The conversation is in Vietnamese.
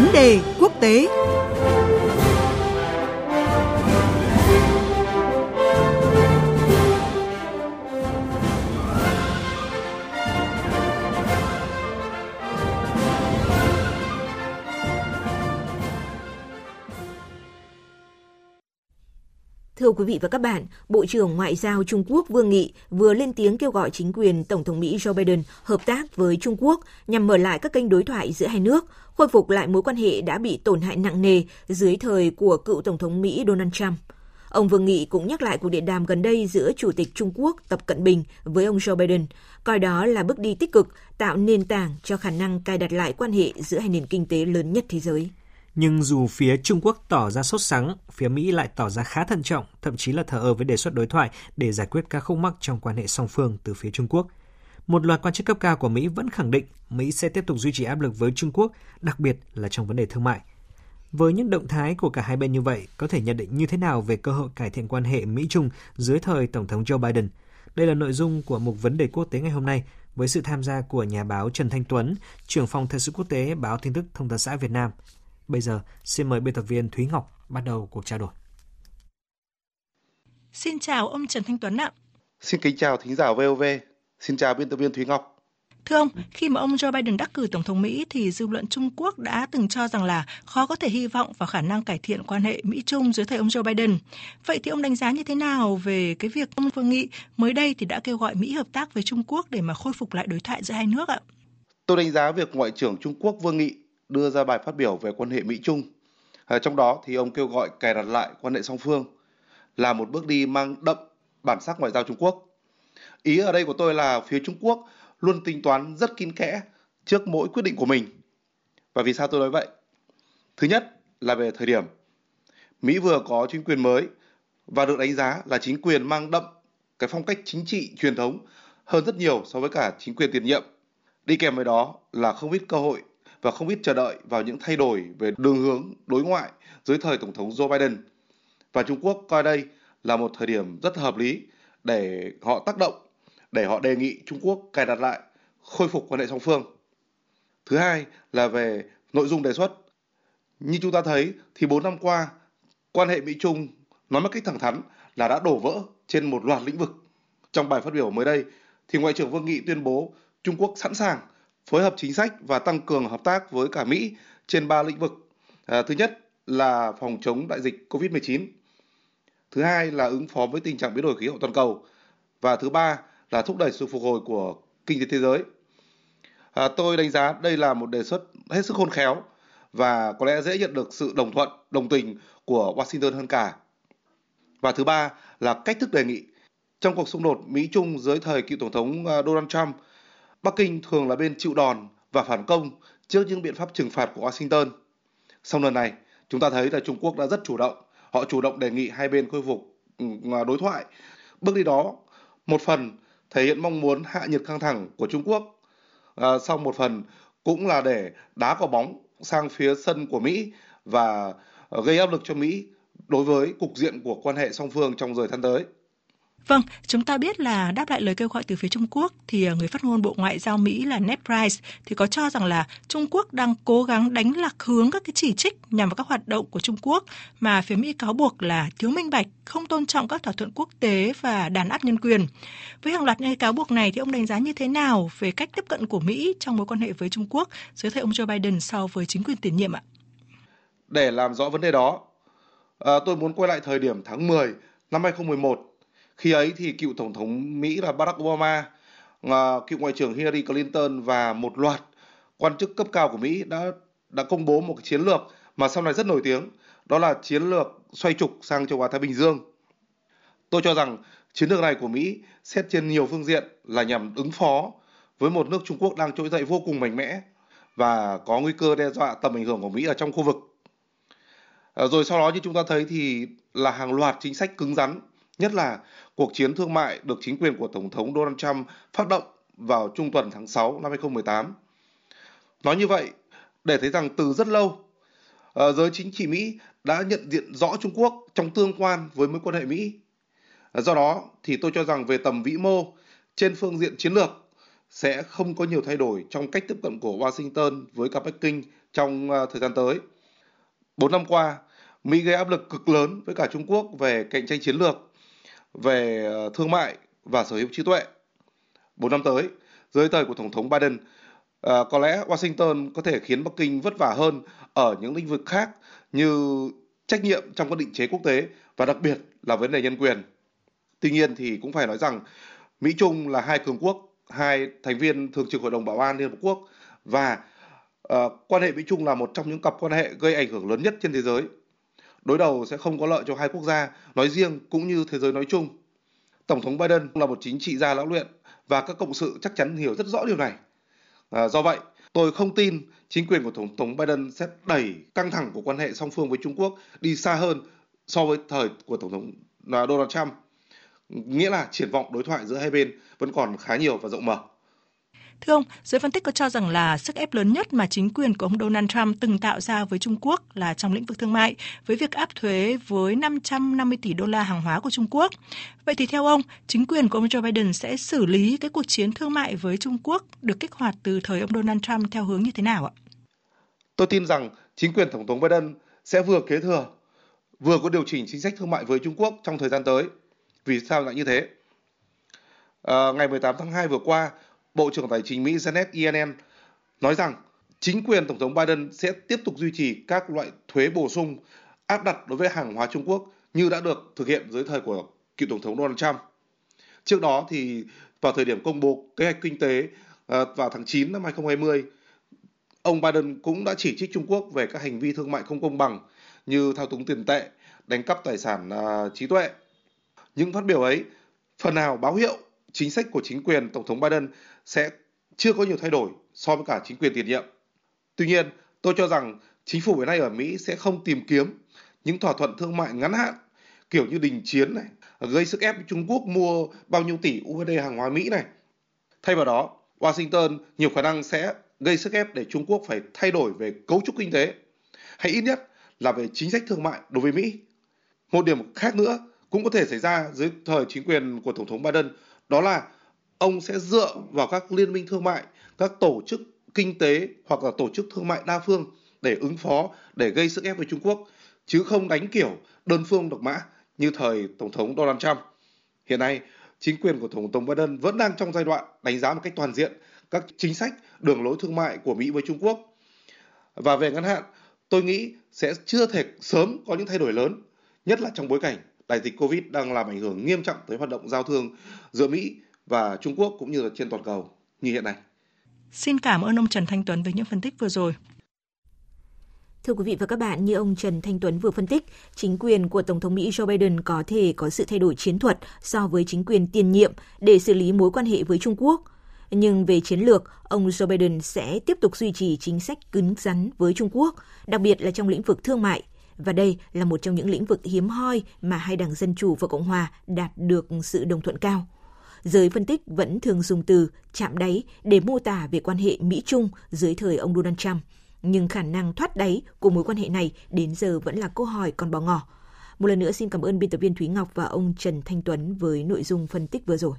Vấn đề quốc tế. Thưa quý vị và các bạn, Bộ trưởng Ngoại giao Trung Quốc Vương Nghị vừa lên tiếng kêu gọi chính quyền Tổng thống Mỹ Joe Biden hợp tác với Trung Quốc nhằm mở lại các kênh đối thoại giữa hai nước, khôi phục lại mối quan hệ đã bị tổn hại nặng nề dưới thời của cựu Tổng thống Mỹ Donald Trump. Ông Vương Nghị cũng nhắc lại cuộc điện đàm gần đây giữa Chủ tịch Trung Quốc Tập Cận Bình với ông Joe Biden, coi đó là bước đi tích cực tạo nền tảng cho khả năng cài đặt lại quan hệ giữa hai nền kinh tế lớn nhất thế giới. Nhưng dù phía Trung Quốc tỏ ra sốt sắng, phía Mỹ lại tỏ ra khá thận trọng, thậm chí là thờ ơ với đề xuất đối thoại để giải quyết các khúc mắc trong quan hệ song phương từ phía Trung Quốc. Một loạt quan chức cấp cao của Mỹ vẫn khẳng định Mỹ sẽ tiếp tục duy trì áp lực với Trung Quốc, đặc biệt là trong vấn đề thương mại. Với những động thái của cả hai bên như vậy, có thể nhận định như thế nào về cơ hội cải thiện quan hệ Mỹ-Trung dưới thời Tổng thống Joe Biden? Đây là nội dung của một vấn đề quốc tế ngày hôm nay với sự tham gia của nhà báo Trần Thanh Tuấn, trưởng phòng thời sự quốc tế báo tin tức Thông tấn xã Việt Nam. Bây giờ, xin mời biên tập viên Thúy Ngọc bắt đầu cuộc trao đổi. Xin chào ông Trần Thanh Tuấn ạ. Xin kính chào thính giả VOV. Xin chào biên tập viên Thúy Ngọc. Thưa ông, khi mà ông Joe Biden đắc cử Tổng thống Mỹ thì dư luận Trung Quốc đã từng cho rằng là khó có thể hy vọng vào khả năng cải thiện quan hệ Mỹ-Trung dưới thời ông Joe Biden. Vậy thì ông đánh giá như thế nào về cái việc ông Vương Nghị mới đây thì đã kêu gọi Mỹ hợp tác với Trung Quốc để mà khôi phục lại đối thoại giữa hai nước ạ? Tôi đánh giá việc Ngoại trưởng Trung Quốc Vương Nghị đưa ra bài phát biểu về quan hệ Mỹ-Trung. À, ờ, trong đó thì ông kêu gọi cài đặt lại quan hệ song phương là một bước đi mang đậm bản sắc ngoại giao Trung Quốc. Ý ở đây của tôi là phía Trung Quốc luôn tính toán rất kín kẽ trước mỗi quyết định của mình. Và vì sao tôi nói vậy? Thứ nhất là về thời điểm. Mỹ vừa có chính quyền mới và được đánh giá là chính quyền mang đậm cái phong cách chính trị truyền thống hơn rất nhiều so với cả chính quyền tiền nhiệm. Đi kèm với đó là không ít cơ hội và không ít chờ đợi vào những thay đổi về đường hướng đối ngoại dưới thời Tổng thống Joe Biden. Và Trung Quốc coi đây là một thời điểm rất hợp lý để họ tác động, để họ đề nghị Trung Quốc cài đặt lại, khôi phục quan hệ song phương. Thứ hai là về nội dung đề xuất. Như chúng ta thấy thì 4 năm qua, quan hệ Mỹ-Trung nói một cách thẳng thắn là đã đổ vỡ trên một loạt lĩnh vực. Trong bài phát biểu mới đây, thì Ngoại trưởng Vương Nghị tuyên bố Trung Quốc sẵn sàng phối hợp chính sách và tăng cường hợp tác với cả Mỹ trên ba lĩnh vực. À, thứ nhất là phòng chống đại dịch COVID-19. Thứ hai là ứng phó với tình trạng biến đổi khí hậu toàn cầu. Và thứ ba là thúc đẩy sự phục hồi của kinh tế thế giới. À, tôi đánh giá đây là một đề xuất hết sức khôn khéo và có lẽ dễ nhận được sự đồng thuận, đồng tình của Washington hơn cả. Và thứ ba là cách thức đề nghị. Trong cuộc xung đột Mỹ-Trung dưới thời cựu Tổng thống à, Donald Trump, Bắc Kinh thường là bên chịu đòn và phản công trước những biện pháp trừng phạt của Washington. Sau lần này, chúng ta thấy là Trung Quốc đã rất chủ động. Họ chủ động đề nghị hai bên khôi phục ừ, đối thoại. Bước đi đó, một phần thể hiện mong muốn hạ nhiệt căng thẳng của Trung Quốc. À, sau một phần cũng là để đá quả bóng sang phía sân của Mỹ và ờ, gây áp lực cho Mỹ đối với cục diện của quan hệ song phương trong thời gian tới. Vâng, chúng ta biết là đáp lại lời kêu gọi từ phía Trung Quốc thì à, người phát ngôn Bộ Ngoại giao Mỹ là Ned Price thì có cho rằng là Trung Quốc đang cố gắng đánh lạc hướng các cái chỉ trích nhằm vào các hoạt động của Trung Quốc mà phía Mỹ cáo buộc là thiếu minh bạch, không tôn trọng các thỏa thuận quốc tế và đàn áp nhân quyền. Với hàng loạt những cáo buộc này thì ông đánh giá như thế nào về cách tiếp cận của Mỹ trong mối quan hệ với Trung Quốc dưới thời ông Joe Biden so với chính quyền tiền nhiệm ạ? Để làm rõ vấn đề đó, à, tôi muốn quay lại thời điểm tháng 10 năm 2011 khi ấy thì cựu tổng thống Mỹ là Barack Obama, ờ, cựu ngoại trưởng Hillary Clinton và một loạt quan chức cấp cao của Mỹ đã đã công bố một chiến lược mà sau này rất nổi tiếng, đó là chiến lược xoay trục sang châu Á Thái Bình Dương. Tôi cho rằng chiến lược này của Mỹ xét trên nhiều phương diện là nhằm ứng phó với một nước Trung Quốc đang trỗi dậy vô cùng mạnh mẽ và có nguy cơ đe dọa tầm ảnh hưởng của Mỹ ở trong khu vực. Ờ, rồi sau đó như chúng ta thấy thì là hàng loạt chính sách cứng rắn Nhất là cuộc chiến thương mại được chính quyền của Tổng thống Donald Trump phát động vào trung tuần tháng 6 năm 2018. Nói như vậy, để thấy rằng từ rất lâu, ờ, giới chính trị Mỹ đã nhận diện rõ Trung Quốc trong tương quan với mối quan hệ Mỹ. Ờ, do đó thì tôi cho rằng về tầm vĩ mô, trên phương diện chiến lược sẽ không có nhiều thay đổi trong cách tiếp cận của Washington với cả Bắc Kinh trong ờ, thời gian tới. Bốn năm qua, Mỹ gây áp lực cực lớn với cả Trung Quốc về cạnh tranh chiến lược, về ờ, thương mại và sở hữu trí tuệ. Bốn năm tới, dưới thời của Tổng thống Biden, ờ, có lẽ Washington có thể khiến Bắc Kinh vất vả hơn ở những lĩnh vực khác như trách nhiệm trong các định chế quốc tế và đặc biệt là vấn đề nhân quyền. Tuy nhiên thì cũng phải nói rằng Mỹ Trung là hai cường quốc, hai thành viên thường trực Hội đồng Bảo an Liên Hợp Quốc và uh, quan hệ Mỹ Trung là một trong những cặp quan hệ gây ảnh hưởng lớn nhất trên thế giới. Đối đầu sẽ không có lợi cho hai quốc gia nói riêng cũng như thế giới nói chung. Tổng thống Biden là một chính trị gia lão luyện và các cộng sự chắc chắn hiểu rất rõ điều này. À, do vậy, tôi không tin chính quyền của Tổng thống Biden sẽ đẩy căng thẳng của quan hệ song phương với Trung Quốc đi xa hơn so với thời của Tổng thống à, Donald Trump. Nghĩa là triển vọng đối thoại giữa hai bên vẫn còn khá nhiều và rộng mở. Thưa ông, giới phân tích có cho rằng là sức ép lớn nhất mà chính quyền của ông Donald Trump từng tạo ra với Trung Quốc là trong lĩnh vực thương mại, với việc áp thuế với 550 tỷ đô la hàng hóa của Trung Quốc. Vậy thì theo ông, chính quyền của ông Joe Biden sẽ xử lý cái cuộc chiến thương mại với Trung Quốc được kích hoạt từ thời ông Donald Trump theo hướng như thế nào ạ? Tôi tin rằng chính quyền Tổng thống Biden sẽ vừa kế thừa, vừa có điều chỉnh chính sách thương mại với Trung Quốc trong thời gian tới. Vì sao lại như thế? À, ngày 18 tháng 2 vừa qua, Bộ trưởng Tài chính Mỹ Janet Yellen nói rằng chính quyền Tổng thống Biden sẽ tiếp tục duy trì các loại thuế bổ sung áp đặt đối với hàng hóa Trung Quốc như đã được thực hiện dưới thời của cựu Tổng thống Donald Trump. Trước đó thì vào thời điểm công bố kế hoạch kinh tế ờ, vào tháng 9 năm 2020, ông Biden cũng đã chỉ trích Trung Quốc về các hành vi thương mại không công bằng như thao túng tiền tệ, đánh cắp tài sản ờ, trí tuệ. Những phát biểu ấy phần nào báo hiệu chính sách của chính quyền Tổng thống Biden sẽ chưa có nhiều thay đổi so với cả chính quyền tiền nhiệm. Tuy nhiên, tôi cho rằng chính phủ hiện nay ở Mỹ sẽ không tìm kiếm những thỏa thuận thương mại ngắn hạn kiểu như đình chiến này, gây sức ép Trung Quốc mua bao nhiêu tỷ USD hàng hóa Mỹ này. Thay vào đó, Washington nhiều khả năng sẽ gây sức ép để Trung Quốc phải thay đổi về cấu trúc kinh tế, hay ít nhất là về chính sách thương mại đối với Mỹ. Một điểm khác nữa cũng có thể xảy ra dưới thời chính quyền của Tổng thống Biden đó là ông sẽ dựa vào các liên minh thương mại, các tổ chức kinh tế hoặc là tổ chức thương mại đa phương để ứng phó, để gây sức ép với Trung Quốc, chứ không đánh kiểu đơn phương độc mã như thời Tổng thống Donald Trump. Hiện nay, chính quyền của Tổng thống Biden vẫn đang trong giai đoạn đánh giá một cách toàn diện các chính sách đường lối thương mại của Mỹ với Trung Quốc. Và về ngắn hạn, tôi nghĩ sẽ chưa thể sớm có những thay đổi lớn, nhất là trong bối cảnh đại dịch Covid đang làm ảnh hưởng nghiêm trọng tới hoạt động giao thương giữa Mỹ và Trung Quốc cũng như là trên toàn cầu như hiện nay. Xin cảm ơn ông Trần Thanh Tuấn với những phân tích vừa rồi. Thưa quý vị và các bạn, như ông Trần Thanh Tuấn vừa phân tích, chính quyền của Tổng thống Mỹ Joe Biden có thể có sự thay đổi chiến thuật so với chính quyền tiền nhiệm để xử lý mối quan hệ với Trung Quốc. Nhưng về chiến lược, ông Joe Biden sẽ tiếp tục duy trì chính sách cứng rắn với Trung Quốc, đặc biệt là trong lĩnh vực thương mại, và đây là một trong những lĩnh vực hiếm hoi mà hai đảng Dân Chủ và Cộng Hòa đạt được sự đồng thuận cao. Giới phân tích vẫn thường dùng từ chạm đáy để mô tả về quan hệ Mỹ-Trung dưới thời ông Donald Trump. Nhưng khả năng thoát đáy của mối quan hệ này đến giờ vẫn là câu hỏi còn bỏ ngỏ. Một lần nữa xin cảm ơn biên tập viên Thúy Ngọc và ông Trần Thanh Tuấn với nội dung phân tích vừa rồi.